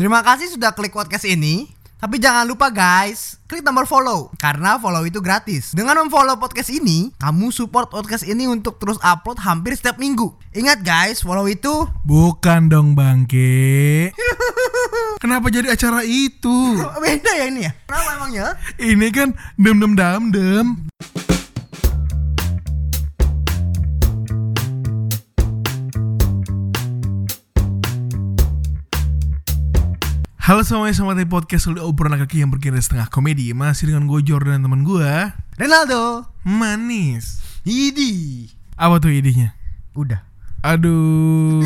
Terima kasih sudah klik podcast ini. Tapi jangan lupa guys, klik tombol follow karena follow itu gratis. Dengan memfollow podcast ini, kamu support podcast ini untuk terus upload hampir setiap minggu. Ingat guys, follow itu Bukan dong bangke. Kenapa jadi acara itu? beda ya ini ya. Kenapa emangnya? Ini kan dem dem dam dem. Halo semuanya, selamat datang di podcast Sulit Obrolan Kaki yang berkira setengah komedi Masih dengan gue Jordan dan teman gue Ronaldo. Manis Idi. Apa tuh idenya? Udah. Aduh.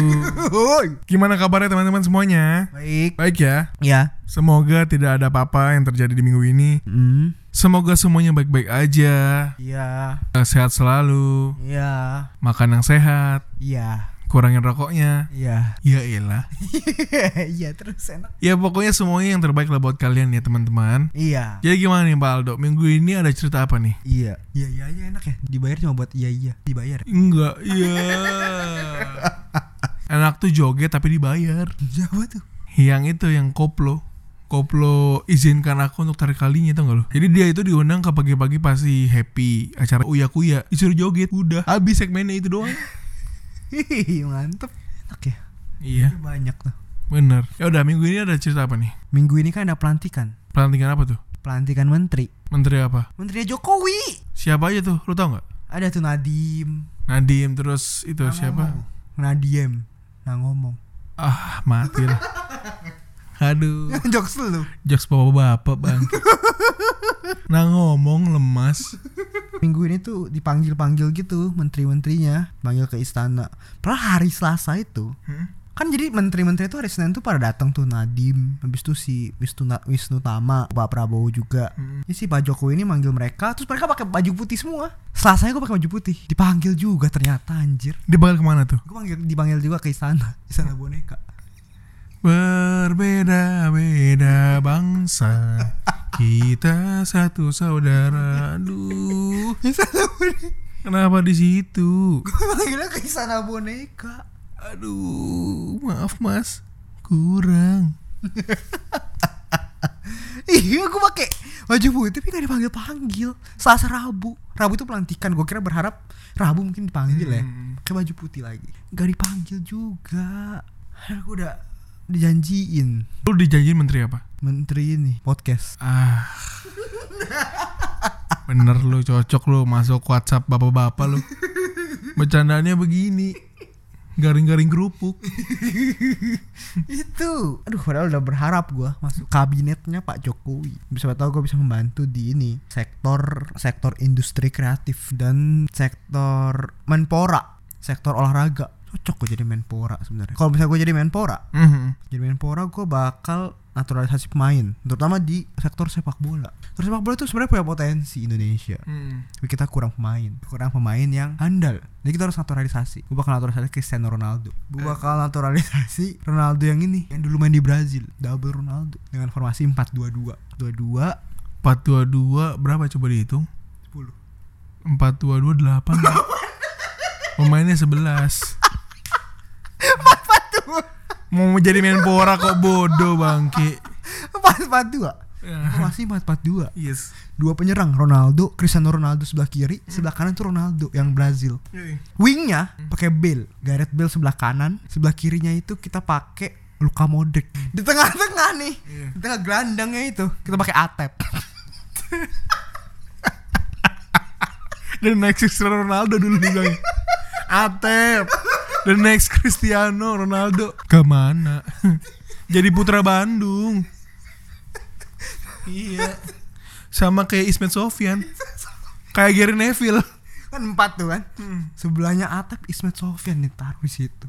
Gimana kabarnya teman-teman semuanya? Baik. Baik ya Ya. Semoga tidak ada apa-apa yang terjadi di minggu ini Hmm. Semoga semuanya baik-baik aja Iya. Sehat selalu Iya. Makan yang sehat Iya. Kurangin rokoknya Iya. Ya elah Iya terus enak. Ya pokoknya semuanya yang terbaik lah buat kalian ya teman-teman Iya. Jadi gimana nih Pak Aldo? Minggu ini ada cerita apa nih? Iya. Iya iya iya enak ya. Dibayar cuma buat iya iya. Dibayar. Enggak, iya Enak tuh joget tapi dibayar Siapa tuh? Yang itu yang koplo Koplo izinkan aku untuk tarik kalinya tau gak lo Jadi dia itu diundang ke pagi-pagi pasti happy Acara uya kuya Disuruh joget Udah habis segmennya itu doang Mantep. Enak ya. Iya Banyak tuh. bener Ya udah minggu ini ada cerita apa nih? Minggu ini kan ada pelantikan. Pelantikan apa tuh? Pelantikan menteri. Menteri apa? Menterinya Jokowi. Siapa aja tuh? Lu tau gak? Ada tuh Nadim. Nadim terus itu Nah, siapa? ngomong. Nadiem. Nah ngomong. Ah mati lah Aduh Jokes lu. Jokes bapak-bapak bang Nah ngomong lemas Minggu ini tuh dipanggil-panggil gitu menteri-menterinya, panggil ke istana. Padahal hari Selasa itu Hmm? kan jadi menteri-menteri itu hari Senin tuh pada datang tuh Nadim, habis itu si Wisnu Wisnu Tama, Pak Prabowo juga. Hmm. Ini si Pak Jokowi ini manggil mereka, terus mereka pakai baju putih semua. Selasanya gue pakai baju putih, dipanggil juga ternyata anjir. Dipanggil ke mana tuh? Gue panggil dipanggil juga ke istana, istana boneka. Berbeda-beda bangsa Kita satu saudara Aduh. Kenapa di situ? Gue ke istana boneka. Aduh Maaf mas Kurang Iya gue pakai baju putih tapi gak dipanggil panggil. Selasa Rabu, Rabu itu pelantikan. Gue kira berharap Rabu mungkin dipanggil ya. Hmm. Pakai baju putih lagi. Gak dipanggil juga. Aku udah dijanjiin. Lu dijanjiin menteri apa? menteri ini podcast. Ah. Bener lu cocok lu masuk WhatsApp bapak-bapak lu. Bercandaannya begini Garing-garing kerupuk. Itu aduh padahal udah berharap gua masuk kabinetnya Pak Jokowi. Bisa tahu gue bisa membantu di ini sektor sektor industri kreatif dan sektor menpora sektor olahraga cocok gue jadi menpora sebenarnya. Kalau misalnya gue jadi menpora Mhm. jadi menpora gue bakal naturalisasi pemain terutama di sektor sepak bola. Sektor sepak bola itu sebenarnya punya potensi Indonesia. Hmm. tapi kita kurang pemain kurang pemain yang handal. Jadi kita harus naturalisasi. Gue bakal naturalisasi Cristiano Ronaldo. Gue bakal naturalisasi Ronaldo yang ini yang dulu main di Brazil double Ronaldo dengan formasi 4-2-2 2-2 422 berapa coba dihitung? 10 422 8 Pemainnya 11 Mau jadi menpora kok bodoh bangke 4-4-2 Ya. formasi 4-4-2 Yes. Dua penyerang Ronaldo Cristiano Ronaldo sebelah kiri sebelah kanan tuh Ronaldo yang Brazil. Wingnya pakai Bale Gareth Bale sebelah kanan sebelah kirinya itu kita pakai Luka Modric. Di tengah-tengah nih Iya. di tengah gelandangnya itu kita pakai Atep. Next Cristiano Ronaldo dulu dibilang Atep The next Cristiano Ronaldo. Ke mana? Jadi putra Bandung. Iya. Sama kayak Ismet Sofyan. Kayak Gary Neville. Kan empat tuh kan? Sebelahnya Atep Ismet Sofyan nih taruh di situ.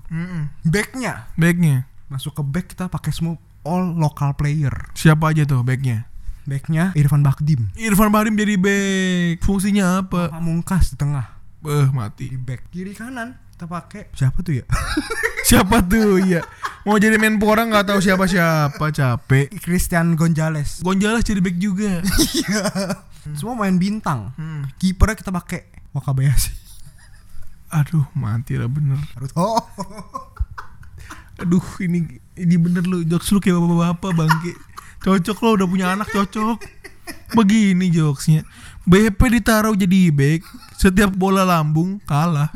Backnya. Backnya? Masuk ke back kita pakai semua all local player. Siapa aja tuh backnya? backnya Irfan Bakdim. Irfan Bahdim jadi back. Fungsinya apa? Pamungkas di tengah? Eh di mati back kiri kanan kita pakai siapa tuh ya? Siapa tuh? Ya? Mau jadi menpora nggak tahu siapa-siapa capek. Christian Gonzalez. Gonzales jadi back juga. Semua main bintang. Hmm. kipernya kita pakai. Wakabayashi. Aduh mati lah bener. Naruto. Aduh ini ini bener lu jokes lu kayak bapak-bapak bangke. Cocok lo udah punya anak cocok. Begini jokesnya. BP ditaruh jadi back, setiap bola lambung kalah.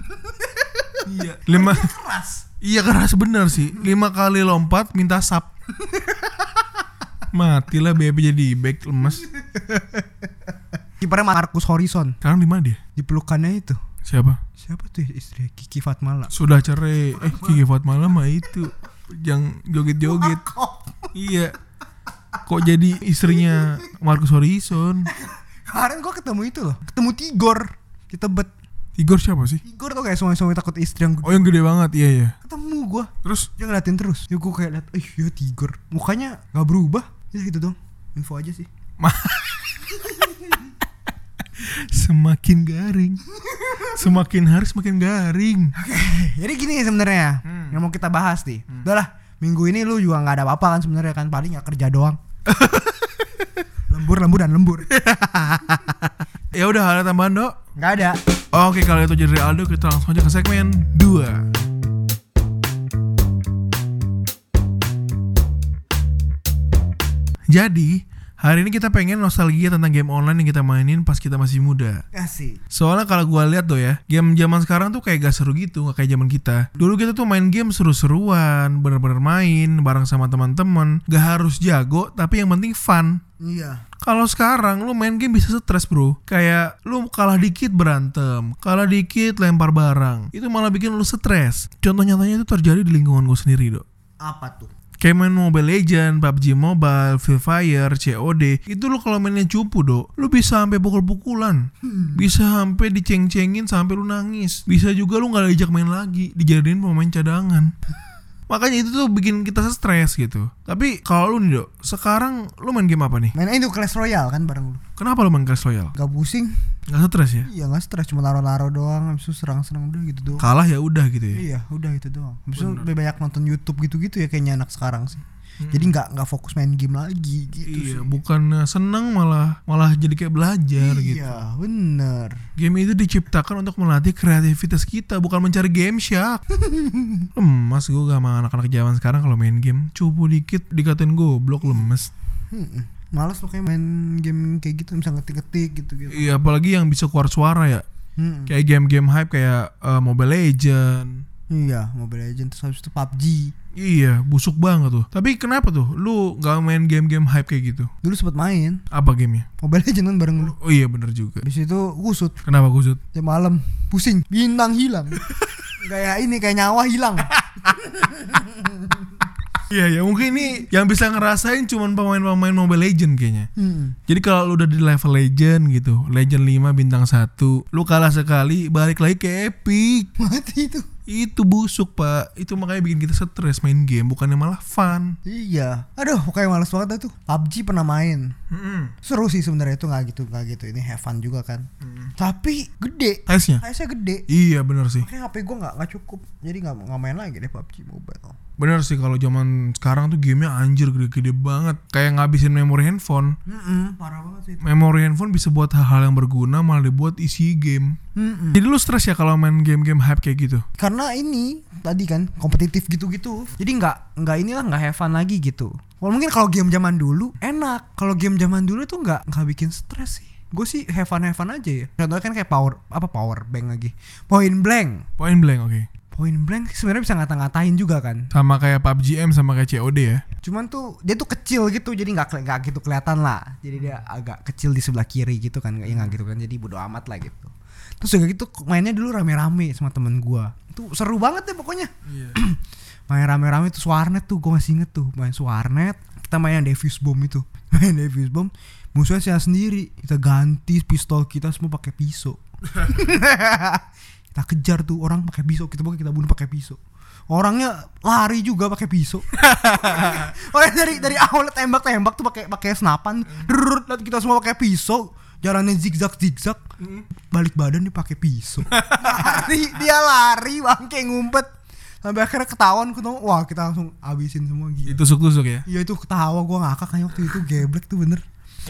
Iya. Lima Keras. Iya keras bener sih. Lima kali lompat minta sap. Matilah BP jadi back lemes. Kipernya Marcus Horizon. Sekarang di mana dia? Di pelukannya itu. Siapa? Siapa tuh istri Kiki Fatmala? Sudah cerai. Eh Kiki Fatmala mah itu yang joget-joget. Iya. Kok jadi istrinya Marcus Horizon? Kemarin gua ketemu itu loh. Ketemu Tigor. Kita bet. Igor siapa sih? Tigor tuh kayak suami-suami takut istri yang Oh yang gede banget, iya iya. ketemu gua. Terus Dia ngeliatin terus. Ya gua kayak liat, eh ya Tigor. Mukanya gak berubah. Ya gitu dong. Info aja sih. semakin garing, semakin hari semakin garing. Jadi gini sebenarnya Hmm. yang mau kita bahas nih. Udah lah, minggu ini lu juga nggak ada apa-apa kan sebenarnya kan paling ya kerja doang. lembur, lembur dan lembur. Ya udah ada tambahan dok. Nggak ada. Oke kalau itu jadi Aldo kita langsung aja ke segmen 2 Jadi hari ini kita pengen nostalgia tentang game online yang kita mainin pas kita masih muda Kasih. Soalnya kalau gua lihat tuh ya, game zaman sekarang tuh kayak gak seru gitu, gak kayak zaman kita. Dulu kita tuh main game seru-seruan, bener-bener main bareng sama teman-teman, gak harus jago, tapi yang penting fun. Iya. Kalau sekarang lu main game bisa stres bro. Kayak lu kalah dikit berantem Kalah dikit lempar barang. Itu malah bikin lu stres. Contoh nyatanya itu terjadi di lingkungan gue sendiri dok. Apa tuh? Kayak main Mobile Legend, PUBG Mobile, Free Fire, COD Itu lu kalau mainnya cupu dok Lu bisa sampai pukul-pukulan. Bisa sampai diceng-cengin sampai lu nangis. Bisa juga lu gak diajak main lagi Dijadiin pemain cadangan Makanya itu tuh bikin kita stres gitu Tapi kalau lu nih dok Sekarang lu main game apa nih? Main itu Clash Royale kan bareng lu. Kenapa lu main Clash Royale? Gak pusing. Gak stres ya? Iya nggak stres cuma laro-laro doang habis itu serang-serang udah gitu doang. Kalah ya udah gitu ya. Iya, udah itu doang. Habis itu lebih banyak nonton YouTube gitu-gitu ya kayaknya anak sekarang sih. Jadi nggak nggak fokus main game lagi gitu Iya, sih. bukan senang malah malah jadi kayak belajar gitu. Iya, bener. Game itu diciptakan untuk melatih kreativitas kita, bukan mencari game shark. lemes gue gak sama anak-anak zaman sekarang kalau main game, cupu dikit dikatain goblok lemes. Mm-mm. Males lo kayak main game kayak gitu bisa ngetik-ngetik gitu-gitu. Iya, apalagi yang bisa keluar suara ya. Mm-mm. Kayak game-game hype kayak eh, Mobile Legend. Iya, Mobile Legends terus habis itu PUBG. Iya, busuk banget tuh. Tapi kenapa tuh lu gak main game-game hype kayak gitu? Dulu sempet main Apa gamenya? Mobile Legends kan bareng lu. Oh iya bener juga. Habis itu kusut Kenapa kusut? jam malam pusing bintang hilang kayak ini kayak nyawa hilang Iya ya mungkin ini yang bisa ngerasain cuman pemain-pemain Mobile Legend kayaknya. Hmm. Jadi kalau lu udah di level Legend gitu, Legend 5 bintang 1, lu kalah sekali balik lagi ke Epic. mati itu Itu busuk, Pak. Itu makanya bikin kita stres main game, bukannya malah fun. iya. Aduh kayak males banget tuh. PUBG pernah main. Seru sih sebenarnya itu nggak gitu nggak gitu. Ini have fun juga kan. Tapi gede. Size gede. Iya bener sih. Makanya HP gue nggak cukup. Jadi nggak main lagi deh PUBG Mobile Bener sih kalau zaman sekarang tuh gamenya anjir gede-gede banget. Kayak ngabisin memori handphone. Mm parah banget sih itu. Memori handphone bisa buat hal-hal yang berguna malah dibuat isi game. Mm-mm. Jadi lu stres ya kalau main game-game hype kayak gitu? karena ini tadi kan kompetitif gitu-gitu jadi nggak nggak inilah nggak have fun lagi gitu Well, mungkin kalau game zaman dulu enak kalau game zaman dulu tuh nggak nggak bikin stres sih gue sih have fun have fun aja ya contohnya kan kayak power apa power bank lagi point blank Point blank oke. Point blank sebenarnya bisa ngata-ngatain juga kan. Sama kayak PUBG M sama kayak COD ya. cuman tuh dia tuh kecil gitu jadi nggak nggak gitu kelihatan lah. Jadi dia agak kecil di sebelah kiri gitu kan ya nggak gitu kan jadi bodo amat lah gitu. Terus juga gitu mainnya dulu rame-rame sama temen gua. Itu seru banget deh pokoknya. Iya. main rame-rame tuh Warnet tuh gue masih inget tuh main Warnet kita main yang Davis Bomb itu. Main Davis Bomb musuhnya saya sendiri. Kita ganti pistol kita semua pakai pisau kita kejar tuh orang pakai pisau kita pakai kita bunuh pakai pisau. Orangnya lari juga pakai pisau. Orang dari dari awal tembak-tembak tuh pakai pakai senapan. Lihat kita semua pakai pisau. Jalannya zigzag zigzag. Balik badan dia pakai pisau. Lari dia lari bangke ngumpet. Sampai akhirnya ketahuan ketemu wah kita langsung abisin semua gitu. Itu tusuk-tusuk ya. iya itu ketawa gua ngakak kayak waktu itu geblek tuh bener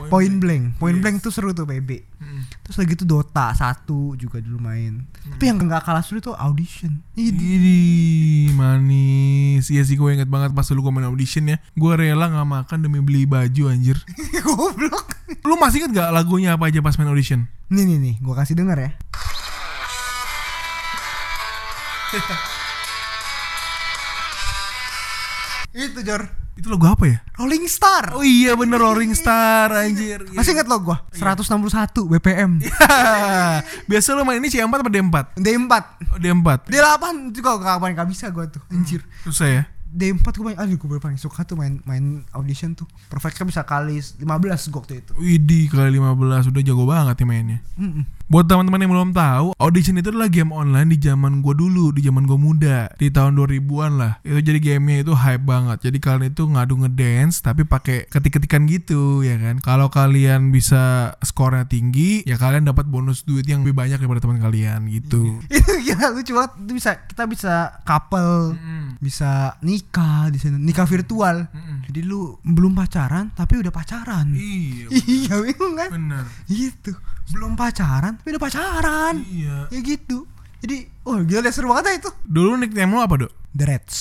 Point Blank. Point Yes. Blank tuh seru tuh PB. Mm. Terus lagi tuh Dota 1 juga dulu main. Tapi yang nggak kalah seru tuh Audition. Ini manis Iya sih gue inget banget pas dulu gue main audition ya Gue rela gak makan demi beli baju anjir goblok. Lu masih inget gak lagunya apa aja pas main audition? Nih nih nih, gua kasih denger ya. Itu Jor, Itu lagu apa ya? Rolling Star. Oh iya bener Rolling Star anjir Masih inget lo gua? 161 BPM. Biasa lu main ini C4 apa D4? D4. Oh, D4 D8 juga kapan gak bisa gua tuh. Anjir. Susah ya? D4 gue main, aduh gue paling suka tuh main main audition tuh Perfectnya bisa kali 15 gue waktu itu Widih kali 15 udah jago banget ya mainnya Mm-mm. Buat teman-teman yang belum tahu, Audition itu adalah game online di zaman gue dulu, di zaman gue muda, di tahun 2000-an lah. Itu jadi gamenya itu hype banget. Jadi kalian itu ngadu ngedance tapi pakai ketik-ketikan gitu, ya kan. Kalau kalian bisa skornya tinggi, ya kalian dapat bonus duit yang lebih banyak daripada teman kalian gitu. Itu gila lucu banget Itu bisa, Kita bisa couple Mm-mm. Bisa nikah di sana Nikah virtual Mm-mm. Jadi lu belum pacaran Tapi udah pacaran Iya, Iya kan bener. Gitu Belum pacaran Tapi udah pacaran Iya. Ya gitu Jadi Oh gila deh seru banget ya itu Dulu nickname lo apa, Dok? The Reds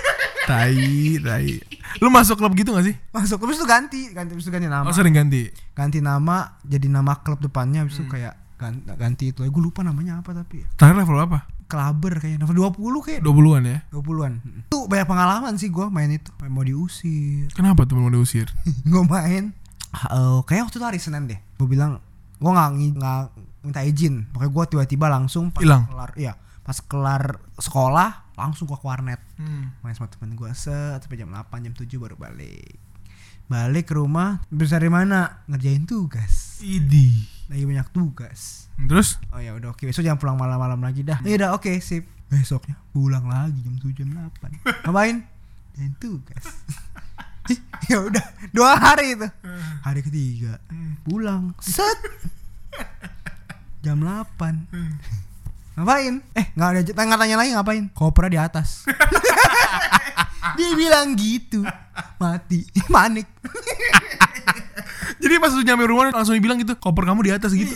Tai, tai. Lu masuk klub gitu gak sih? Masuk Terus itu ganti Ganti Terus itu ganti nama Oh, sering ganti. Ganti nama Jadi nama klub depannya Habis itu Hmm. kayak ganti, ganti itu Gue lupa namanya apa tapi Terakhir level apa? Klaber kayaknya Level 20 kayak 20-an ya. 20-an Itu banyak pengalaman sih gue main itu Main Mau diusir Kenapa tuh mau diusir? gue main eh kayak waktu itu hari Senin deh gue bilang gue nggak nggak minta izin. Pokoknya gue tiba-tiba langsung pas Hilang? kelar iya. Pas kelar sekolah langsung ke warnet. Hmm. main sama temen gue set sampai jam 8 jam 7 baru balik. Balik ke rumah bisa dari mana? Ngerjain tugas. Idi. lagi banyak tugas. Terus? oh ya udah oke besok jangan pulang malam-malam lagi dah. Ya udah oke sip. Besoknya pulang lagi jam 7 jam 8 ngapain? Dan tugas ya udah dua hari itu. Hari ketiga. Pulang. Set. Jam 8 ngapain? Eh nggak ada nggak tanya lagi ngapain? Kopernya di atas. Dia bilang gitu. Mati. Panik. Jadi pas lu nyampe rumah langsung dibilang gitu, koper kamu di atas gitu.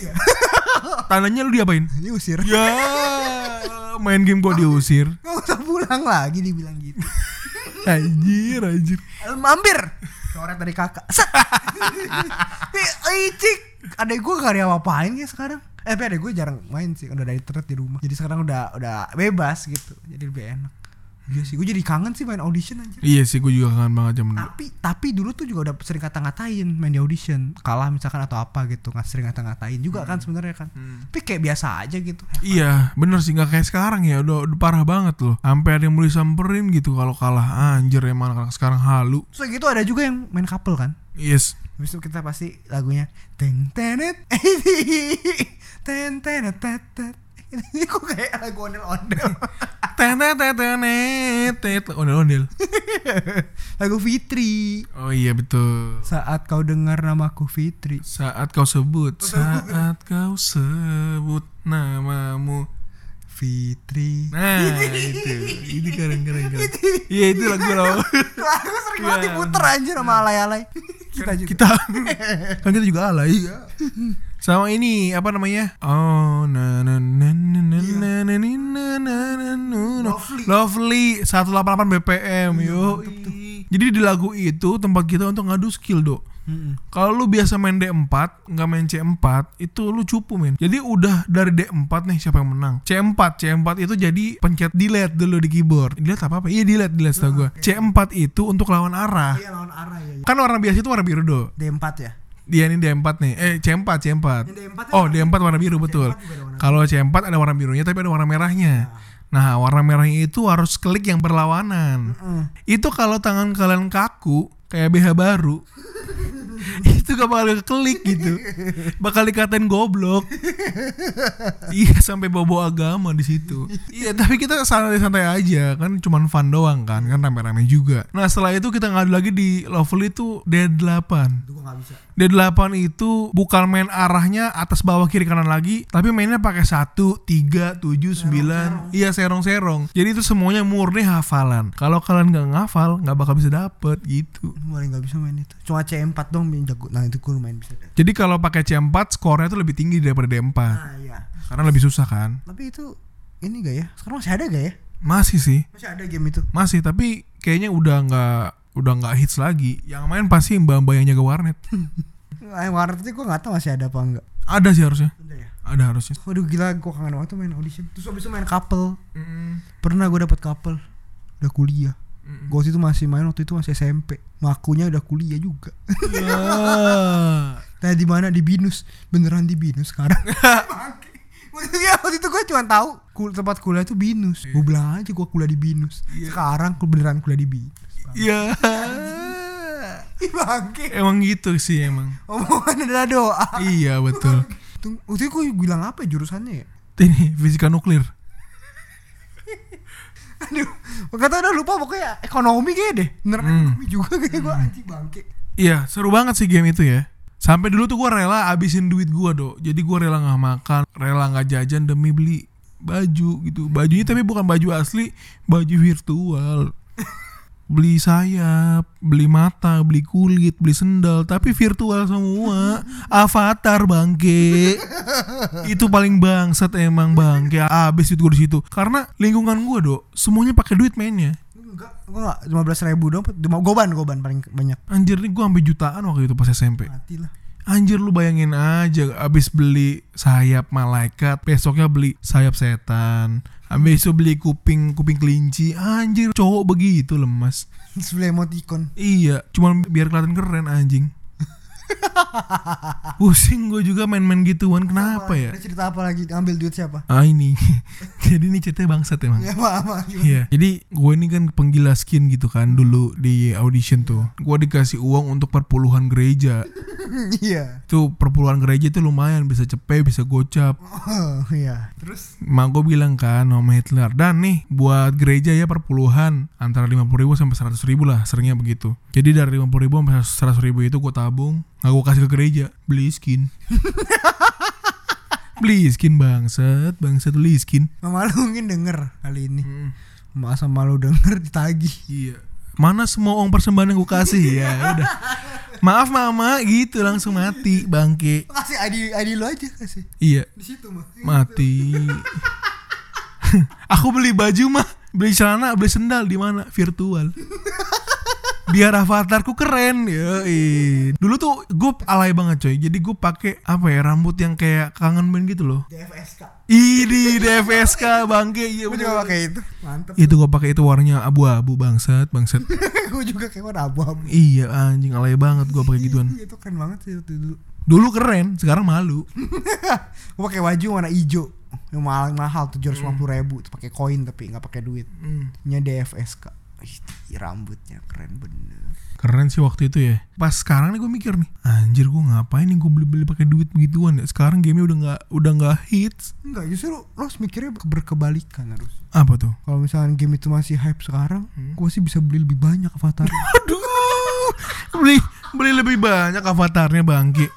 Tandanya lu diapain? diusir. Ya, main game gua diusir. nggak usah pulang lagi dibilang gitu Anjir, anjir. mampir. Coret dari kakak. Set. Icik adek gue gak ada apa-apain ya sekarang. Eh tapi adek gue jarang main sih. Udah dari internet di rumah. Jadi sekarang udah udah bebas gitu. Jadi lebih enak iya sih gue jadi kangen sih main audition aja Iya sih, gue juga kangen banget zaman dulu. tapi tapi dulu tuh juga udah sering kata-ngatain main di audition kalah misalkan atau apa gitu nggak sering kata-ngatain juga kan sebenarnya kan tapi kayak biasa aja gitu Iya, bener sih nggak kayak sekarang ya, udah, udah parah banget loh. Sampai ada yang mau disamperin gitu kalau kalah. Anjir emang anak sekarang halu. terus gitu ada juga yang main couple kan Yes. Habis itu kita pasti lagunya teng tenet ten tenet tet ini kok kayak lagu ondel ondel? Tenet tenet tenet ondel ondel. lagu Fitri. Oh iya betul. saat kau dengar namaku Fitri. Saat kau sebut, saat kau sebut namamu. Fitri. Nah itu, itu keren keren keren. Iya itu lagu lo. lagu sering banget Iya, diputer anjir sama alay alay kita juga. Kita kan kita juga alay. Sama ini apa namanya? Oh na na na na na na na na na na na na Lovely. Lovely 188 BPM yo. Jadi di lagu itu tempat kita untuk ngadu skill dok. Kalau lu biasa main D4, nggak main C4, itu lu cupu men. Jadi udah dari D4 nih siapa yang menang. C4, C4 itu jadi pencet delete dulu di keyboard. Delete apa apa? Iya delete, delete setahu gua. C4 itu untuk lawan arah. iya lawan arah ya, ya. Kan warna biasa itu warna biru do. D4 ya Dia ini D4 nih. Eh C4, C4. Yang D4 itu Oh, warna D4 warna biru betul. C4 juga ada warna Kalau C4 ada warna birunya tapi ada warna merahnya. Nah, warna merahnya itu harus klik yang berlawanan. Mm. Itu kalau tangan kalian kaku kayak BH baru. itu gak bakal klik gitu. Bakal dikatain goblok. iya, sampai bobo agama di situ. iya, tapi kita santai-santai aja kan cuman fun doang kan, kan rame-rame juga. Nah, setelah itu kita ngadu lagi di Lovely itu D8. itu gua gak bisa D8 itu bukan main arahnya atas bawah kiri kanan lagi, tapi mainnya pakai 1, 3, 7, 9. Iya, serong-serong. Jadi itu semuanya murni hafalan. Kalau kalian nggak ngafal, nggak bakal bisa dapet gitu. Mulai gak bisa main itu Cuma C4 dong yang jago nah itu gue lumayan bisa. Jadi kalau pakai C4 skornya tuh lebih tinggi daripada D4. nah iya Karena lebih susah kan. tapi itu ini gak ya sekarang masih ada gak ya Masih sih. masih ada game itu Masih tapi kayaknya udah nggak udah nggak hits lagi. Yang main pasti mbak-mbak yang jaga warnet. Nah, warnet itu gue gak tahu masih ada apa enggak Ada sih harusnya. ada ya? Ada harusnya. Waduh gila gue kangen banget tuh main audition. Terus abis itu main couple. Pernah gue dapet couple. Udah kuliah. Gue waktu itu masih main waktu itu masih SMP Ngakunya udah kuliah juga. Ya. Nah di mana? Di Binus. Beneran di Binus sekarang Ya waktu itu gue cuma tahu kul tempat kuliah itu Binus Gue bilang aja gue kuliah di Binus Sekarang gue beneran kuliah di Binus Iya. Bangke emang gitu sih emang. Omongan adalah doa Iya betul. Waktu itu gue bilang apa ya jurusannya ya Ini fisika nuklir. Aduh Gak tau udah lupa pokoknya ekonomi kayaknya deh Beneran Hmm. ekonomi juga kayak gue anjing bangke Iya, seru banget sih game itu ya. Sampai dulu tuh gue rela abisin duit gue dok. Jadi gue rela nggak makan, rela nggak jajan demi beli baju gitu. Bajunya tapi bukan baju asli, baju virtual. beli sayap, beli mata, beli kulit, beli sendal, tapi virtual semua. Avatar bangke. itu paling bangsat emang bangke. Abis itu gue di situ. Karena lingkungan gue dok, semuanya pakai duit mainnya. Enggak Gue gak 15 ribu dong Goban goban paling banyak Anjir nih gue sampai jutaan waktu itu pas SMP. Mati lah Anjir lu bayangin aja abis beli sayap malaikat, besoknya beli sayap setan, habis itu beli kuping kuping kelinci. Anjir cowok begitu lemas. Sebelah emoticon Iya, cuma biar kelihatan keren anjing. Pusing gue juga main-main gituan kenapa ya? Ada cerita apa lagi? Ambil duit siapa? Ah ini, jadi ini ceritanya bangsat emang. Ya apa Iya, jadi gue ini kan penggila skin gitu kan dulu di audition tuh. Gue dikasih uang untuk perpuluhan gereja. Iya. Itu perpuluhan gereja itu lumayan bisa cepet, bisa gocap. Oh iya. Terus? Mak gue bilang kan sama Hitler Dan nih buat gereja ya perpuluhan Antara 50 ribu sampai 100 ribu lah Seringnya begitu. Jadi dari 50 ribu sampai 100 ribu itu gue tabung Nggak gue kasih ke gereja Beli skin. Beli skin bangset Bangset beli skin. Mama lu mungkin denger kali ini. Hmm. Masa malu denger ditagih. Iya. Mana semua uang persembahan yang gue kasih? Ya udah. Maaf mama. Gitu langsung mati bangke. Kasih ID ID lu aja kasih. Iya. Di situ mah mati. Aku beli baju mah. Beli celana beli sendal di mana? Virtual biar avatarku keren ya dulu tuh gue alay banget coy. Jadi gue pakai apa ya rambut yang kayak kangen band gitu loh. DFSK ini DFSK bangke. Iya Gue juga pakai itu. Mantep. Itu gue pakai itu warnanya abu-abu bangsat bangsat. Gue juga kayak warna abu-abu. Iya anjing alay banget gue pakai gituan. Itu keren banget sih itu dulu. Dulu keren sekarang malu. Gue pakai baju warna hijau. Yang mahal mahal tujuh ratus ribu. Itu pakai koin tapi nggak pakai duit. Hmm. Nya DFSK Ih, rambutnya keren bener Keren sih waktu itu ya. Pas sekarang nih gue mikir nih, anjir gue ngapain nih gue beli-beli pakai duit begituan ya. Sekarang gamenya udah nggak udah nggak hits. Enggak justru lo harus mikirnya berkebalikan harus Apa tuh? Kalau misalnya game itu masih hype sekarang Hmm. Gue sih bisa beli lebih banyak avatar Aduh, beli beli lebih banyak avatarnya bangke.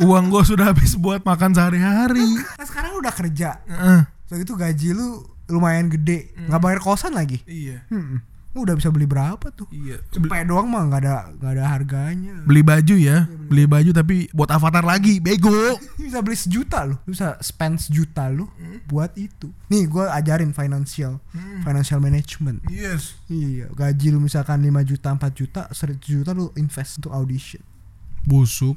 Uang gue sudah habis buat makan sehari-hari. Nah sekarang udah kerja Heeh. So itu gaji lu lumayan gede nggak bayar kosan lagi iya, hmm. Udah bisa beli berapa tuh iya. Cepet doang mah nggak ada nggak ada harganya beli baju ya, beli baju tapi buat avatar lagi, bego. bisa beli sejuta Lu bisa spend sejuta lu buat itu nih gue ajarin financial financial management Yes. iya gaji lu misalkan 5 juta 4 juta 100 juta lu invest untuk audition Busuk.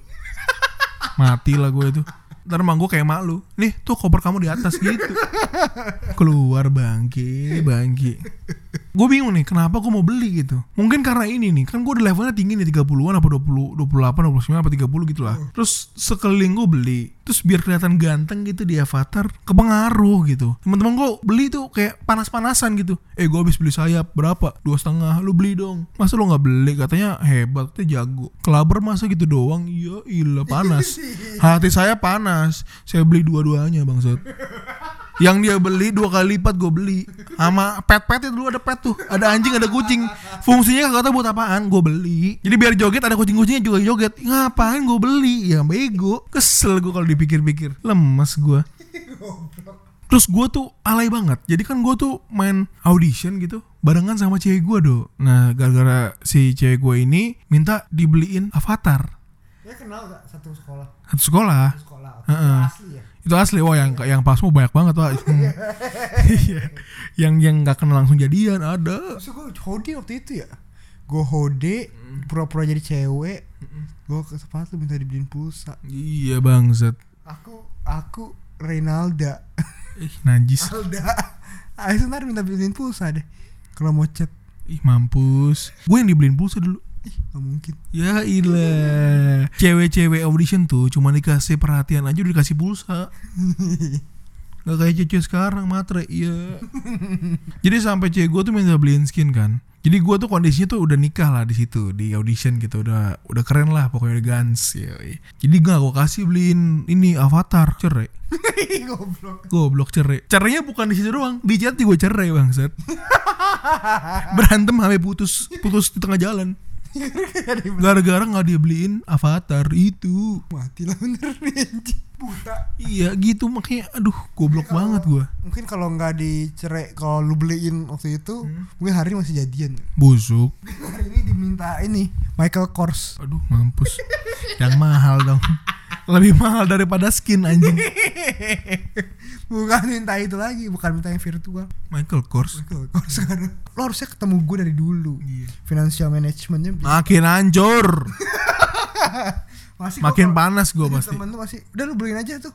Mati lah gue itu. Ntar emang gue kayak malu. Nih tuh koper kamu di atas gitu. Keluar bangke, bangke. Gue bingung nih kenapa gue mau beli gitu. Mungkin karena ini nih. Kan gue udah levelnya tinggi nih 30-an apa 20, 28, 29 apa 30 gitu lah. Terus sekeliling gue beli. Terus biar kelihatan ganteng gitu di avatar. Kepengaruh gitu. Teman-teman gue beli tuh kayak panas-panasan gitu. Eh gue habis beli sayap berapa? Dua setengah. Lu beli dong. Masa lu nggak beli? Katanya hebat. Katanya jago. Kelaber masa gitu doang? Iya ilah panas. Hati saya panas. Saya beli dua-duanya bangsat. Yang dia beli dua kali lipat gue beli. Sama pet-pet itu dulu ada pet tuh. Ada anjing ada kucing. Fungsinya kagak tau buat apaan Gue beli. Jadi biar joget ada kucing-kucingnya juga joget. Ngapain gue beli? Ya bego. Kesel gue kalau dipikir-pikir. Lemes gue Terus gue tuh alay banget. Jadi kan gue tuh main audition gitu Barengan sama cewek gue do. Nah gara-gara si cewek gue ini Minta dibeliin avatar. Ya kenal gak satu sekolah? Satu sekolah. Satu sekolah. Heeh. Asli ya. Itu asli. Wah yang yang pasmu banyak banget pak. Iya. yang yang nggak kenal langsung jadian ada. Terus gue hode waktu itu ya. Gue hode pura-pura jadi cewek. Gue ke sepatu minta dibeliin pulsa. Iya bangsat. Aku aku Reynalda. Ih najis. Alda. Ah itu ntar minta beliin pulsa deh. Kalau mau chat. Ih mampus. Gue yang dibeliin pulsa dulu. Ih gak mungkin. Ya ilah. Cewek-cewek audition tuh cuma dikasih perhatian aja udah dikasih pulsa. Gak kayak cewek sekarang matre Iya Jadi sampai cewek gue tuh minta beliin skin kan Jadi gue tuh kondisinya tuh udah nikah lah di situ Di audition gitu Udah udah keren lah pokoknya udah gans yoi. Jadi gak gue kasih beliin ini avatar cerai Goblok. Goblok cerai Cerainya bukan di situ doang Di chat gue cerai bangsat Berantem sampai putus Putus di tengah jalan Gara-gara gak dia beliin avatar itu Mati lah bener nih. Buta. Iya gitu makanya aduh goblok banget gua Mungkin kalau nggak dicerai kalau lu beliin waktu itu, mungkin hari ini masih jadian. Busuk Hari ini diminta ini Michael Kors. Aduh mampus Yang mahal dong Lebih mahal daripada skin anjing. Bukan minta itu lagi, bukan minta yang virtual. Michael Kors. Michael Kors. Lo harusnya ketemu gue dari dulu. Financial managementnya. Makin hancur masih Makin gua- panas gua pasti. temen tuh masih udah lu beliin aja tuh.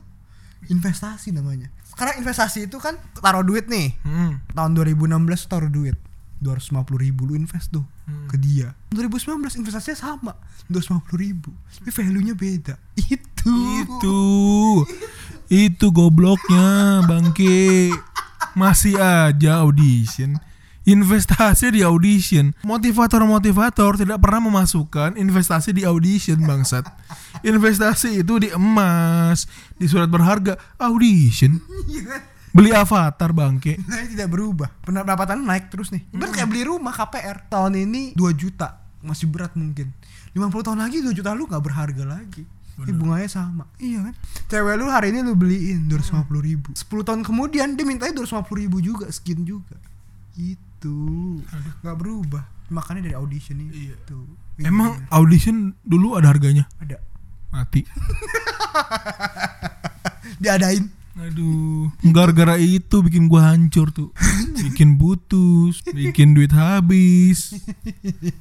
Investasi namanya. Karena investasi itu kan taruh duit nih. Hmm. tahun 2016 taruh duit 250 ribu lu invest tuh Hmm. ke dia. 2019 investasinya sama 250 ribu. Tapi value nya beda. Itu. Itu. Itu gobloknya Bangke. Masih aja audition. Investasi di audition. Motivator-motivator tidak pernah memasukkan investasi di audition bangsat. Investasi itu di emas Di surat berharga. Audition. Iya kan? Beli avatar bangke. Nah tidak berubah. Pendapatan naik terus nih. Ibarat kayak beli rumah KPR tahun ini 2 juta. Masih berat mungkin. 50 tahun lagi 2 juta lu nggak berharga lagi. Ini bunganya sama. Iya kan? Cewek lu hari ini lu beliin 250 ribu. 10 tahun kemudian dia mintanya 250 ribu juga Skin juga. Itu. Nggak berubah. Makanya dari audition Iya. itu Emang audition dulu ada harganya? Ada. Mati. Diadain Aduh, gara-gara itu bikin gua hancur tuh. Bikin putus, bikin duit habis.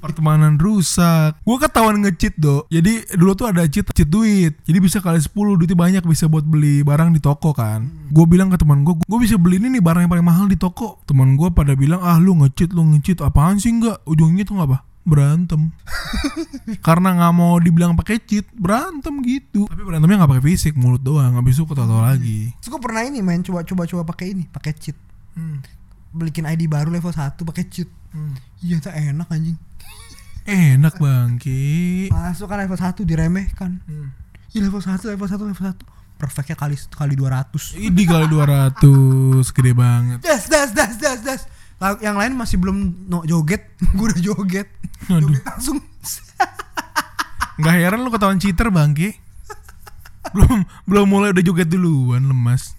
Pertemanan rusak. Gua ketahuan nge-cheat, Do. Jadi dulu tuh ada cheat cheat duit. Jadi bisa kali 10 duitnya banyak bisa buat beli barang di toko kan. Gue bilang ke teman gua, gua bisa beli ini nih barang yang paling mahal di toko. Teman gua pada bilang, "Ah, lu nge-cheat, lu nge-cheat. Apaan sih enggak?" Ujungnya tuh apa? Berantem. Karena nggak mau dibilang pakai cheat berantem gitu. Tapi berantemnya nggak pakai fisik mulut doang habis itu ketawa lagi. Terus gue pernah ini main coba-coba coba pakai ini Pakai cheat. Hmm. Belikin ID baru level 1 pakai cheat. Hmm. Iya tak enak anjing. Enak bangki. Masuk kan level 1 diremehkan. Hmm. Iya level 1 level 1 level 1 Perfectnya kali kali 200 Ini kali 200 gede banget. Das das das das das Yang lain masih belum no, joget Gue udah joget Aduh. Joget langsung. Nggak heran lu ketahuan cheater bangki. belum belum mulai udah joget duluan lemas.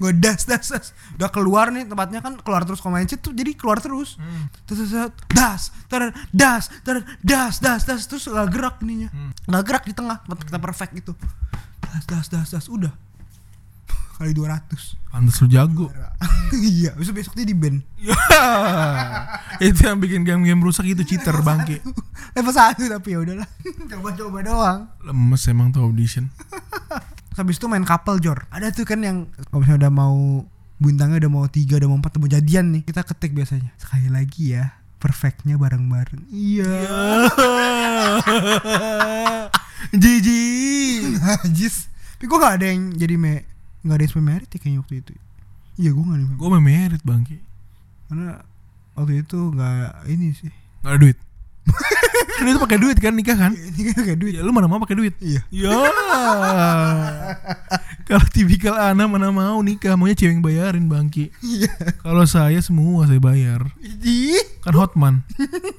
Gue das das das. Udah keluar nih tempatnya kan keluar terus. Kalau main cheat tuh jadi keluar terus. Terus terus terus, das ter das ter das das das. Terus gak gerak ininya. Gak gerak di tengah tempat kita perfect gitu. Das das das das. Udah Kali 200 Pantes lu jago. Iya besok besok dia di band. Ya. itu yang bikin game-game rusak itu cheater bangki. Level 1 tapi ya udahlah. Coba-coba doang. Lemes emang tuh audition. Habis itu main couple Jor. Ada tuh kan yang Kalau misalnya udah mau Bintangnya udah mau tiga Udah mau empat Udah mau jadian nih. Kita ketik biasanya. Sekali lagi ya Perfectnya bareng-bareng. Iya. Jiji. Najis Tapi gue gak ada yang jadi me Gak ada sampai merit ya kayaknya waktu itu Iya gue gak ada Gue merit bangki. Karena Waktu itu gak Ini sih Gak ada duit. kan itu pakai duit kan nikah kan? Ini kan gak duit Ya lu mana mau pakai duit? Iya Ya. Kalau tipikal Ana mana mau nikah, maunya cewek yang bayarin bangki. Iya Kalau saya semua saya bayar. Ih Kan hotman.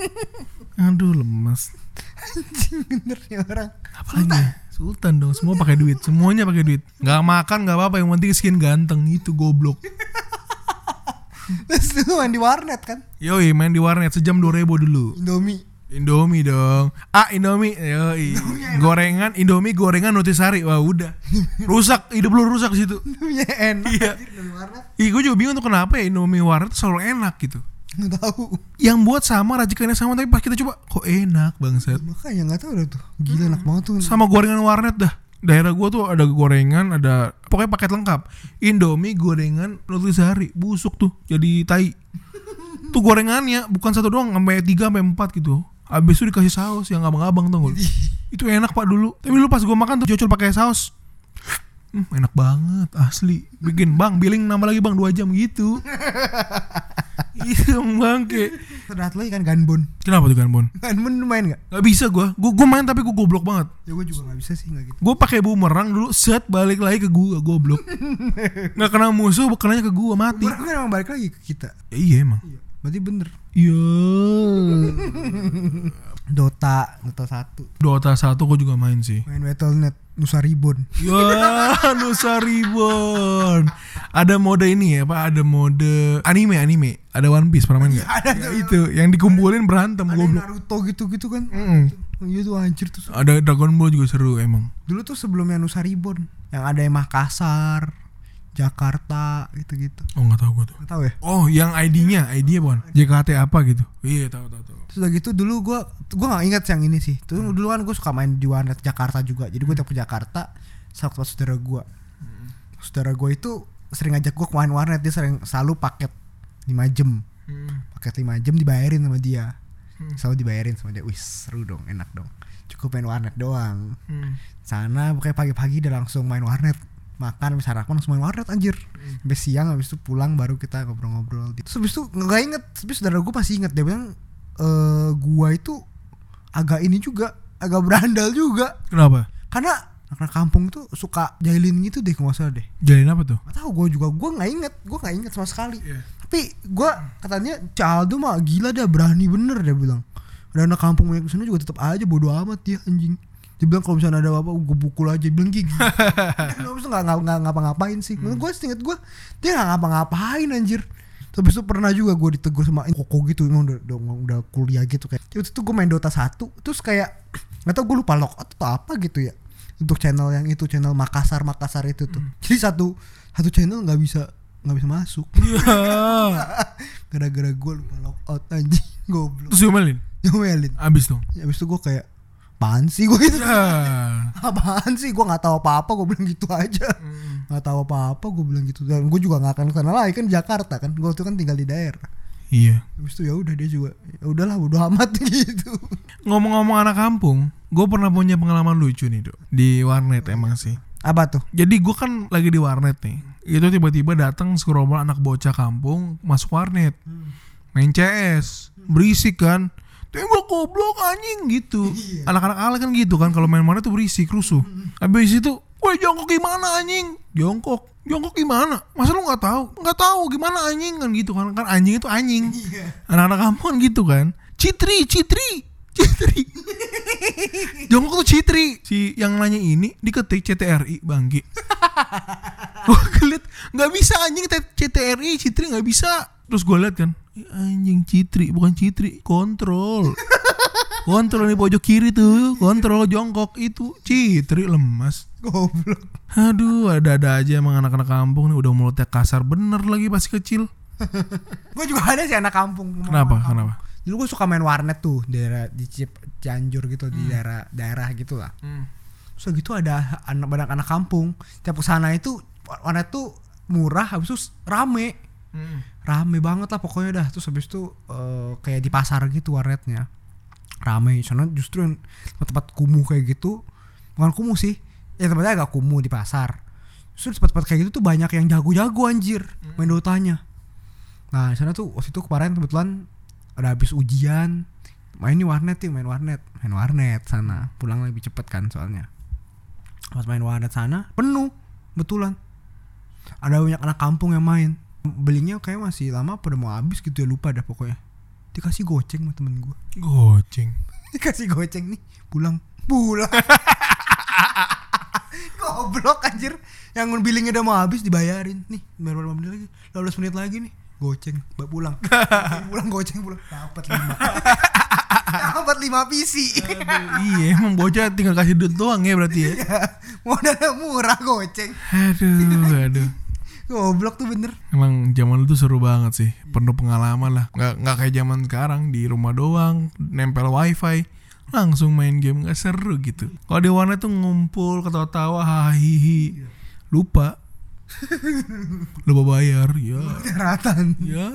Aduh lemas. Anjing bener orang Apalagi? Sultan dong, semua pakai duit, semuanya pakai duit. Nggak makan nggak apa-apa, yang penting skin ganteng itu goblok. Terus lu main di warnet kan Yoi main di warnet sejam 2000 dulu. Indomie Indomie dong. Ah, Indomie. Yoi. Gorengan, Indomie gorengan nutrisari. Wah, udah. Rusak, hidup lu rusak di situ. ya enak Iya. Ih, gue juga bingung tuh kenapa ya Indomie warnet selalu enak gitu. Nggak tahu Yang buat sama, racikannya sama, tapi pas kita coba, kok enak bangsat. makanya nggak tahu dah tuh gila enak banget tuh Sama gorengan warnet dah. Daerah gua tuh ada gorengan, ada pokoknya paket lengkap. Indomie gorengan nutrisari, busuk tuh, jadi tai. Tuh gorengannya bukan satu doang, sampai tiga sampai empat gitu. Abis itu dikasih saus yang abang-abang tuh Itu enak pak dulu. Tapi dulu pas gua makan tuh cocol pakai saus. Hmm, enak banget asli. Bikin bang billing nambah lagi bang dua jam gitu. Iya bang kayak. terlihat lagi kan ganbon Kenapa tuh Ganbon? ganbon main nggak Gak bisa gua. Gua, gua main tapi gua goblok banget. ya gue juga nggak bisa sih nggak gitu Gue pakai bumerang dulu set balik lagi ke gua goblok. nggak kena musuh, kenanya ke gua mati. Orang kan emang balik lagi ke kita Ya, iya emang. berarti bener Iya. Dota Dota satu Dota 1 gua juga main sih. main Battle.net Nusa Ribbon Ya, Nusa Ribbon. Ada mode ini ya, Pak. Ada mode anime anime. Ada One Piece pernah main nggak? ada Ya, itu yang dikumpulin berantem ada goblok. Naruto gitu-gitu kan Mm. iya tuh anjir tuh Ada Dragon Ball juga seru emang. dulu tuh sebelumnya Nusa Ribbon yang ada yang Makassar Jakarta gitu-gitu. Oh nggak tahu gua tuh. nggak tahu ya? Oh, yang ID-nya, ID-nya bukan? JKT apa gitu? Iya, tahu tahu tahu. terus udah gitu dulu gua gua nggak inget yang ini sih. Tuh dulu kan gue suka main di warnet Jakarta juga. Jadi gue tiap ke Jakarta sama saudara gua. Saudara gua itu sering ngajak gua ke main warnet. Dia sering selalu paket 5 jam. Hmm. paket 5 jam dibayarin sama dia. Hmm. selalu dibayarin sama dia. Wih seru dong enak dong. Cukup main warnet doang. Hmm. sana pokoknya pagi-pagi udah langsung main warnet makan habis sarapan langsung main warnet anjir. Sampai siang habis itu pulang baru kita ngobrol-ngobrol gitu. Terus habis itu nggak inget. Tapi saudara gue pasti inget. Dia bilang eh gua itu agak ini juga agak berandal juga. Kenapa? karena anak kampung tuh suka jahilin gitu deh nggak salah deh. Jalin apa tuh? Gak tahu gue juga gue nggak inget. Gue nggak inget sama sekali. Iya. tapi gue katanya Caldo mah gila dah berani bener dia bilang. Ada anak kampung yang ke sana juga tetap aja bodo amat dia anjing dia bilang kalau misalnya ada apa gue pukul aja. Dia bilang gigi. Nggak bisa nggak nggak ngapa-ngapain sih? Menurut gue inget gue dia nggak ngapa-ngapain anjir. Terus itu pernah juga gue ditegur sama koko gitu emang udah, udah, udah kuliah gitu kayak. Waktu itu gue main Dota 1 terus kayak nggak tau gue lupa logout atau apa gitu ya untuk channel yang itu channel Makassar Makassar itu tuh. Jadi satu satu channel nggak bisa nggak bisa masuk. Iya. gara-gara gue lupa logout anjing goblok. Terus diomelin? nyomelin Abis dong. ya, habis itu gue kayak apaan sih gue gitu Ya. apaan sih? Gue nggak tahu apa-apa gue bilang gitu aja. Nggak tahu apa-apa gue bilang gitu. Dan gue juga nggak akan ke sana lagi kan Jakarta kan. Gue tuh kan tinggal di daerah. Iya. habis itu ya udah dia juga ya udahlah udah amat gitu. Ngomong-ngomong anak kampung, gue pernah punya pengalaman lucu nih dok. Di warnet emang sih. apa tuh? Jadi gue kan lagi di warnet nih. Itu tiba-tiba datang segerombolan anak bocah kampung masuk warnet, main CS, berisik kan. Tembak goblok anjing gitu. Anak-anak ala kan gitu kan kalau main warnet tuh berisik, rusuh. Habis itu, woi jongkok gimana anjing? Jongkok. Jongkok gimana? Masa lu nggak tahu? Nggak tahu gimana anjing kan gitu kan? Kan anjing itu anjing. Anak-anak kampung kan gitu kan. Citri, Citri, Citri. Jongkok tuh Citri. Si yang nanya ini diketik CTRI Bangki. gue ngeliat nggak bisa anjing CTRI Citri nggak bisa. Terus gue liat kan, "Ih, anjing Citri bukan Citri, kontrol. Kontrol di pojok kiri tuh, kontrol jongkok itu Citri lemas. goblok Aduh, ada-ada aja emang anak-anak kampung nih udah mulutnya kasar bener lagi pas kecil. gue juga ada sih anak kampung Kenapa? Kenapa? dulu gue suka main warnet tuh daerah di Cip Cianjur gitu di daerah daerah gitu lah so gitu ada anak banyak anak kampung tiap ke sana itu warnet tuh murah habis itu rame rame banget lah pokoknya dah. Terus habis itu eh, kayak di pasar gitu warnetnya. Rame. Soalnya justru yang tempat-tempat kumuh kayak gitu bukan kumuh sih. Ya tempatnya agak kumuh di pasar. Justru di tempat-tempat kayak gitu tuh banyak yang jago-jago anjir main dotanya. Nah di sana tuh waktu itu kemarin kebetulan ada habis ujian. Main nih warnet nih main warnet. Main warnet sana. Pulang lebih cepet kan soalnya. Pas main warnet sana penuh betulan ada banyak anak kampung yang main belinya kayak masih lama pada mau habis gitu ya lupa dah pokoknya. Dikasih goceng sama temen gue Goceng. dikasih goceng nih pulang. Pulang. Goblok anjir. Yang billingnya udah mau habis dibayarin. Nih bayar berapa menit lagi? 15 menit lagi nih. Goceng mbak pulang. Pulang goceng pulang. Dapat lima. Dapat lima PC. Iya emang bocah tinggal kasih duit doang ya berarti ya? Modalnya murah goceng. Aduh aduh goblok tuh bener Emang zaman itu seru banget sih, penuh pengalaman lah. Nggak nggak kayak zaman sekarang di rumah doang, nempel wifi, langsung main game nggak seru gitu. Kalau di warnet tuh ngumpul, ketawa-tawa, hahihi, lupa, lupa bayar, ya, ratan ya.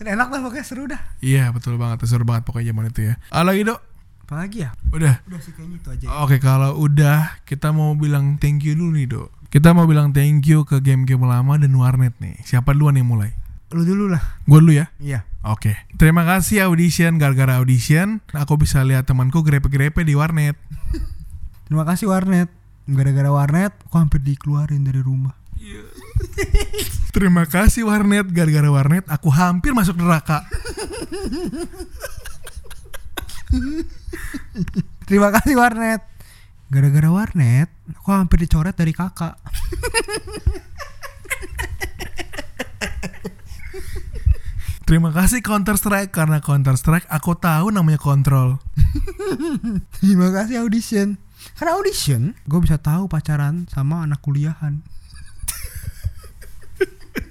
enak lah pokoknya seru dah Iya betul banget, seru banget pokoknya zaman itu ya. Ah lagi dok, apalagi ya udah. udah sih kayaknya itu aja Oke kalau udah, kita mau bilang thank you dulu nih dok. Kita mau bilang thank you ke game-game lama dan warnet nih. Siapa duluan yang mulai? lu dulu lah Gue dulu ya. iya Oke, terima kasih audition. Gara-gara audition, aku bisa lihat temanku grepe-grepe di warnet. terima kasih warnet gara-gara warnet aku hampir dikeluarin dari rumah Terima kasih warnet. Gara-gara warnet, aku hampir masuk neraka. terima kasih warnet gara-gara warnet aku hampir dicoret dari kakak Terima kasih Counter Strike karena Counter Strike aku tahu namanya kontrol. terima kasih audition karena audition gue bisa tahu pacaran sama anak kuliahan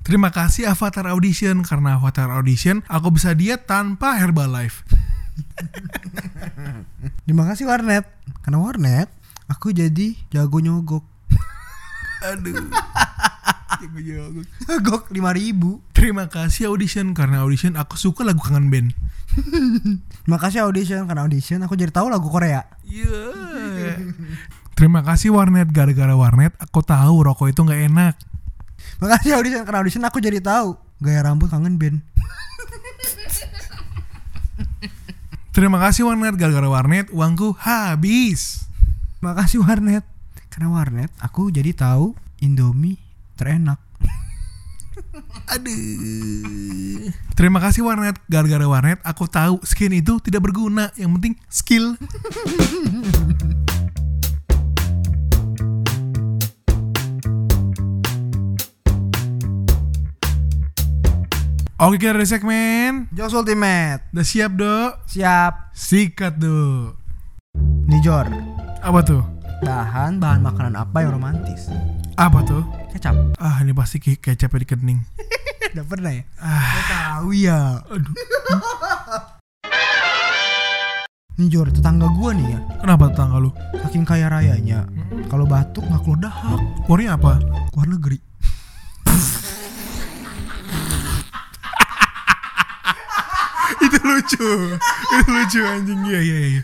Terima kasih Avatar Audition karena Avatar Audition aku bisa diet tanpa Herbalife. terima kasih warnet karena warnet aku jadi jago nyogok Aduh. Jago-jago. nyogok lima ribu Terima kasih Audition karena Audition aku suka lagu kangen band. terima kasih audition karena audition aku jadi tahu lagu Korea Iya. Terima kasih Warnet gara-gara Warnet aku tahu rokok itu nggak enak. Makasih audition karena audition aku jadi tahu gaya rambut kangen band. Terima kasih Warnet gara-gara Warnet uangku habis. Makasih warnet karena warnet aku jadi tahu Indomie terenak. Aduh. Terima kasih Warnet gara-gara Warnet aku tahu skin itu tidak berguna, yang penting skill. Oke kita ada segmen Jos Ultimate Udah siap dok? siap. Sikat dok Nih Jor, Apa tuh? bahan bahan makanan apa yang romantis? Apa tuh? Kecap. Ah ini pasti ke kecapnya di kening Udah pernah ya? Ah Gak tahu ya. aduh Nih Jor, tetangga gua nih ya, Kenapa tetangga lu? saking kaya rayanya, kalau batuk nggak keluar dahak, Warnanya apa? keluar negeri. itu lucu itu lucu anjing iya iya iya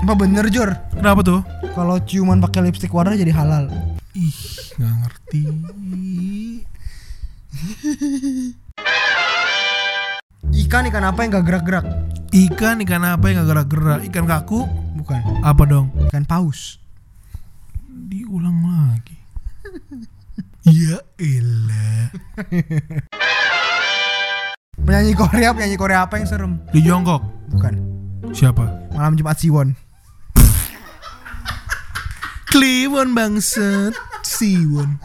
Apa bener Jor? kenapa tuh Kalau ciuman pakai lipstick warna jadi halal. ih nggak ngerti Ikan ikan apa yang gak gerak-gerak? ikan ikan apa yang nggak gerak-gerak ikan kaku Bukan, apa dong ikan paus. diulang lagi ya elah Penyanyi Korea, penyanyi Korea apa yang serem? di Jongkok Bukan. siapa Malam Jumat Siwon. Kliwon bangset Siwon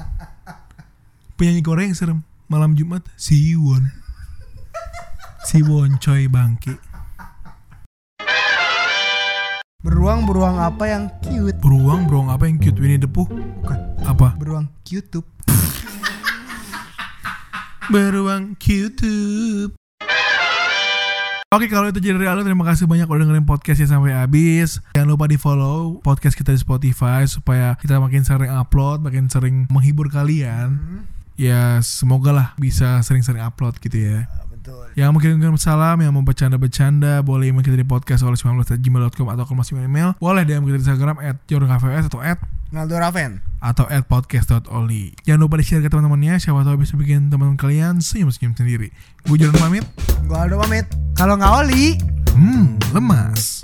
penyanyi Korea yang serem malam Jumat Siwon Siwon coy bangke Beruang-beruang apa yang cute? beruang beruang apa yang cute Winnie the Pooh Bukan. apa Beruang YouTube. Beruang YouTube. Oke kalau itu jadi Aldo terima kasih banyak udah dengerin podcastnya sampai habis. Jangan lupa di follow podcast kita di Spotify Supaya kita makin sering upload Makin sering menghibur kalian. Ya semoga lah bisa sering-sering upload gitu ya. Betul. Yang mau kirim salam, yang mau bercanda-bercanda Boleh email kita di podcast oleh 19.gmail.com Atau kalau masih email. Boleh DM kita di Instagram At atau at Naldo Raven. atau at podcast.oli Jangan lupa di-share ke teman-temannya. Siapa tahu bisa bikin teman-teman kalian senyum-senyum sendiri. Gue Jordan pamit. Gua Aldo pamit. Kalau nggak oli, Hmm, lemas